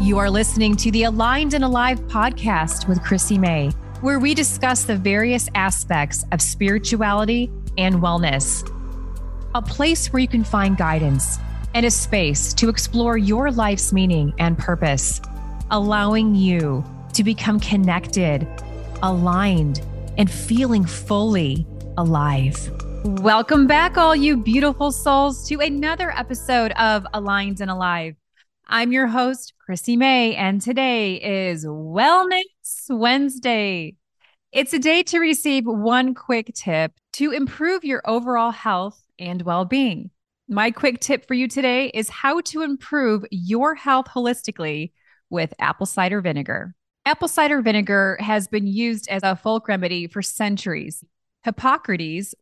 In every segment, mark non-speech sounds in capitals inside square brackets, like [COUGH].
You are listening to the Aligned and Alive podcast with Chrissy May, where we discuss the various aspects of spirituality and wellness. A place where you can find guidance and a space to explore your life's meaning and purpose, allowing you to become connected, aligned, and feeling fully alive. Welcome back, all you beautiful souls, to another episode of Aligned and Alive. I'm your host, Chrissy May, and today is Wellness Wednesday. It's a day to receive one quick tip to improve your overall health and well being. My quick tip for you today is how to improve your health holistically with apple cider vinegar. Apple cider vinegar has been used as a folk remedy for centuries. Hippocrates,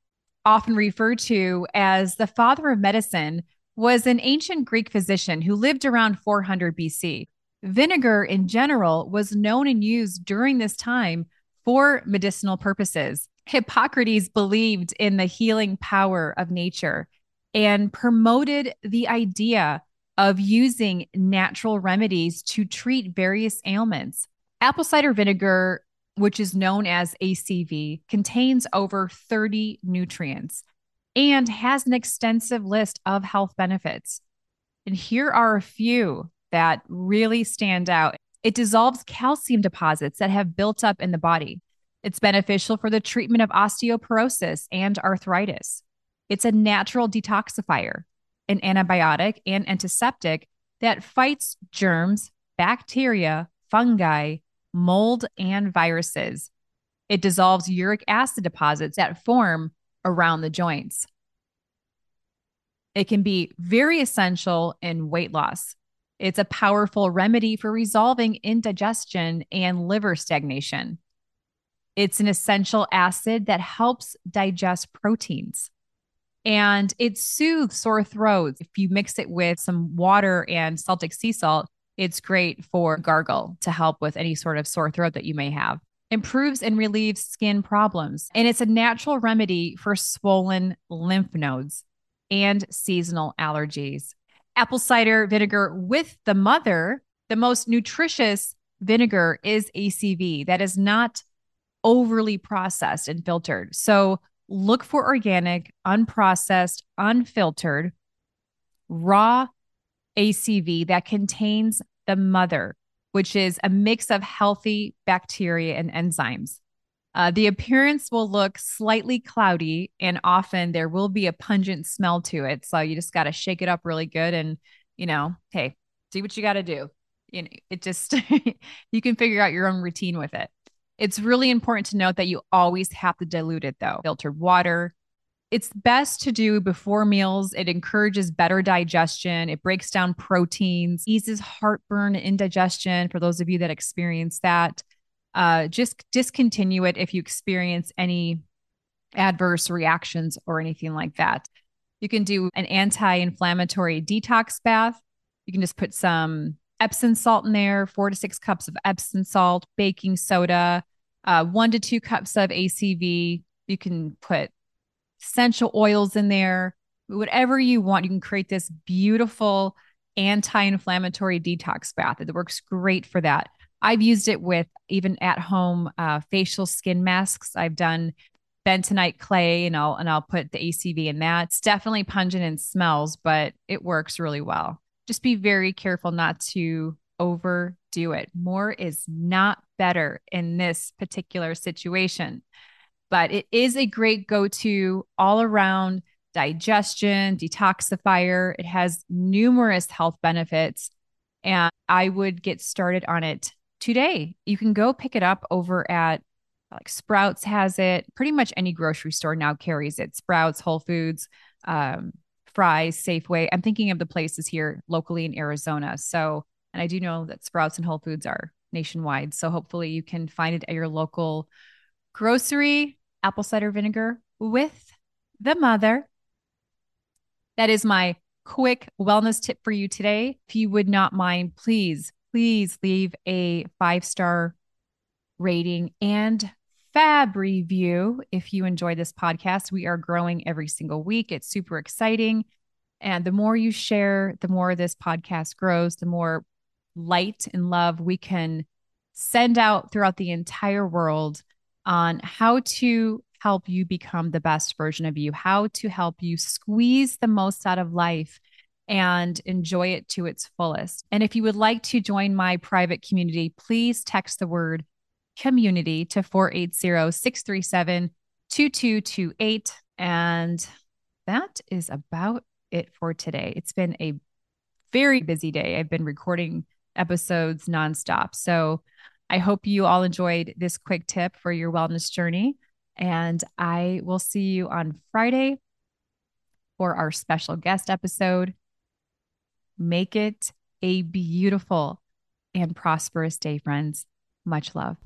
often referred to as the father of medicine, was an ancient Greek physician who lived around 400 BC. Vinegar in general was known and used during this time for medicinal purposes. Hippocrates believed in the healing power of nature and promoted the idea of using natural remedies to treat various ailments. Apple cider vinegar, which is known as ACV, contains over 30 nutrients and has an extensive list of health benefits. And here are a few that really stand out. It dissolves calcium deposits that have built up in the body. It's beneficial for the treatment of osteoporosis and arthritis. It's a natural detoxifier, an antibiotic and antiseptic that fights germs, bacteria, fungi, mold, and viruses. It dissolves uric acid deposits that form around the joints. It can be very essential in weight loss. It's a powerful remedy for resolving indigestion and liver stagnation. It's an essential acid that helps digest proteins. And it soothes sore throats. If you mix it with some water and Celtic sea salt, it's great for gargle to help with any sort of sore throat that you may have improves and relieves skin problems. And it's a natural remedy for swollen lymph nodes and seasonal allergies. Apple cider vinegar with the mother, the most nutritious vinegar is ACV that is not overly processed and filtered. So look for organic, unprocessed, unfiltered, raw ACV that contains the mother which is a mix of healthy bacteria and enzymes. Uh, the appearance will look slightly cloudy, and often there will be a pungent smell to it. So you just got to shake it up really good, and you know, hey, do what you got to do. You know, it just [LAUGHS] you can figure out your own routine with it. It's really important to note that you always have to dilute it though. Filtered water, it's best to do before meals. It encourages better digestion. It breaks down proteins, eases heartburn indigestion for those of you that experience that. Uh, just discontinue it if you experience any adverse reactions or anything like that. You can do an anti inflammatory detox bath. You can just put some Epsom salt in there, four to six cups of Epsom salt, baking soda, uh, one to two cups of ACV. You can put essential oils in there, whatever you want. You can create this beautiful anti inflammatory detox bath. It works great for that. I've used it with even at home uh, facial skin masks. I've done bentonite clay and I'll and I'll put the ACV in that. It's definitely pungent and smells, but it works really well. Just be very careful not to overdo it. More is not better in this particular situation but it is a great go to all around digestion, detoxifier. It has numerous health benefits, and I would get started on it today. You can go pick it up over at like Sprouts has it. Pretty much any grocery store now carries it. Sprouts, Whole Foods, um, Fry's, Safeway. I'm thinking of the places here locally in Arizona. So, and I do know that Sprouts and Whole Foods are nationwide. So hopefully you can find it at your local grocery apple cider vinegar with the mother. That is my quick wellness tip for you today. If you would not mind, please, please leave a five star rating and fab review if you enjoy this podcast. We are growing every single week. It's super exciting. And the more you share, the more this podcast grows, the more light and love we can send out throughout the entire world on how to help you become the best version of you, how to help you squeeze the most out of life and enjoy it to its fullest. And if you would like to join my private community, please text the word community to 480 637 2228. And that is about it for today. It's been a very busy day. I've been recording episodes nonstop. So I hope you all enjoyed this quick tip for your wellness journey. And I will see you on Friday for our special guest episode. Make it a beautiful and prosperous day, friends. Much love.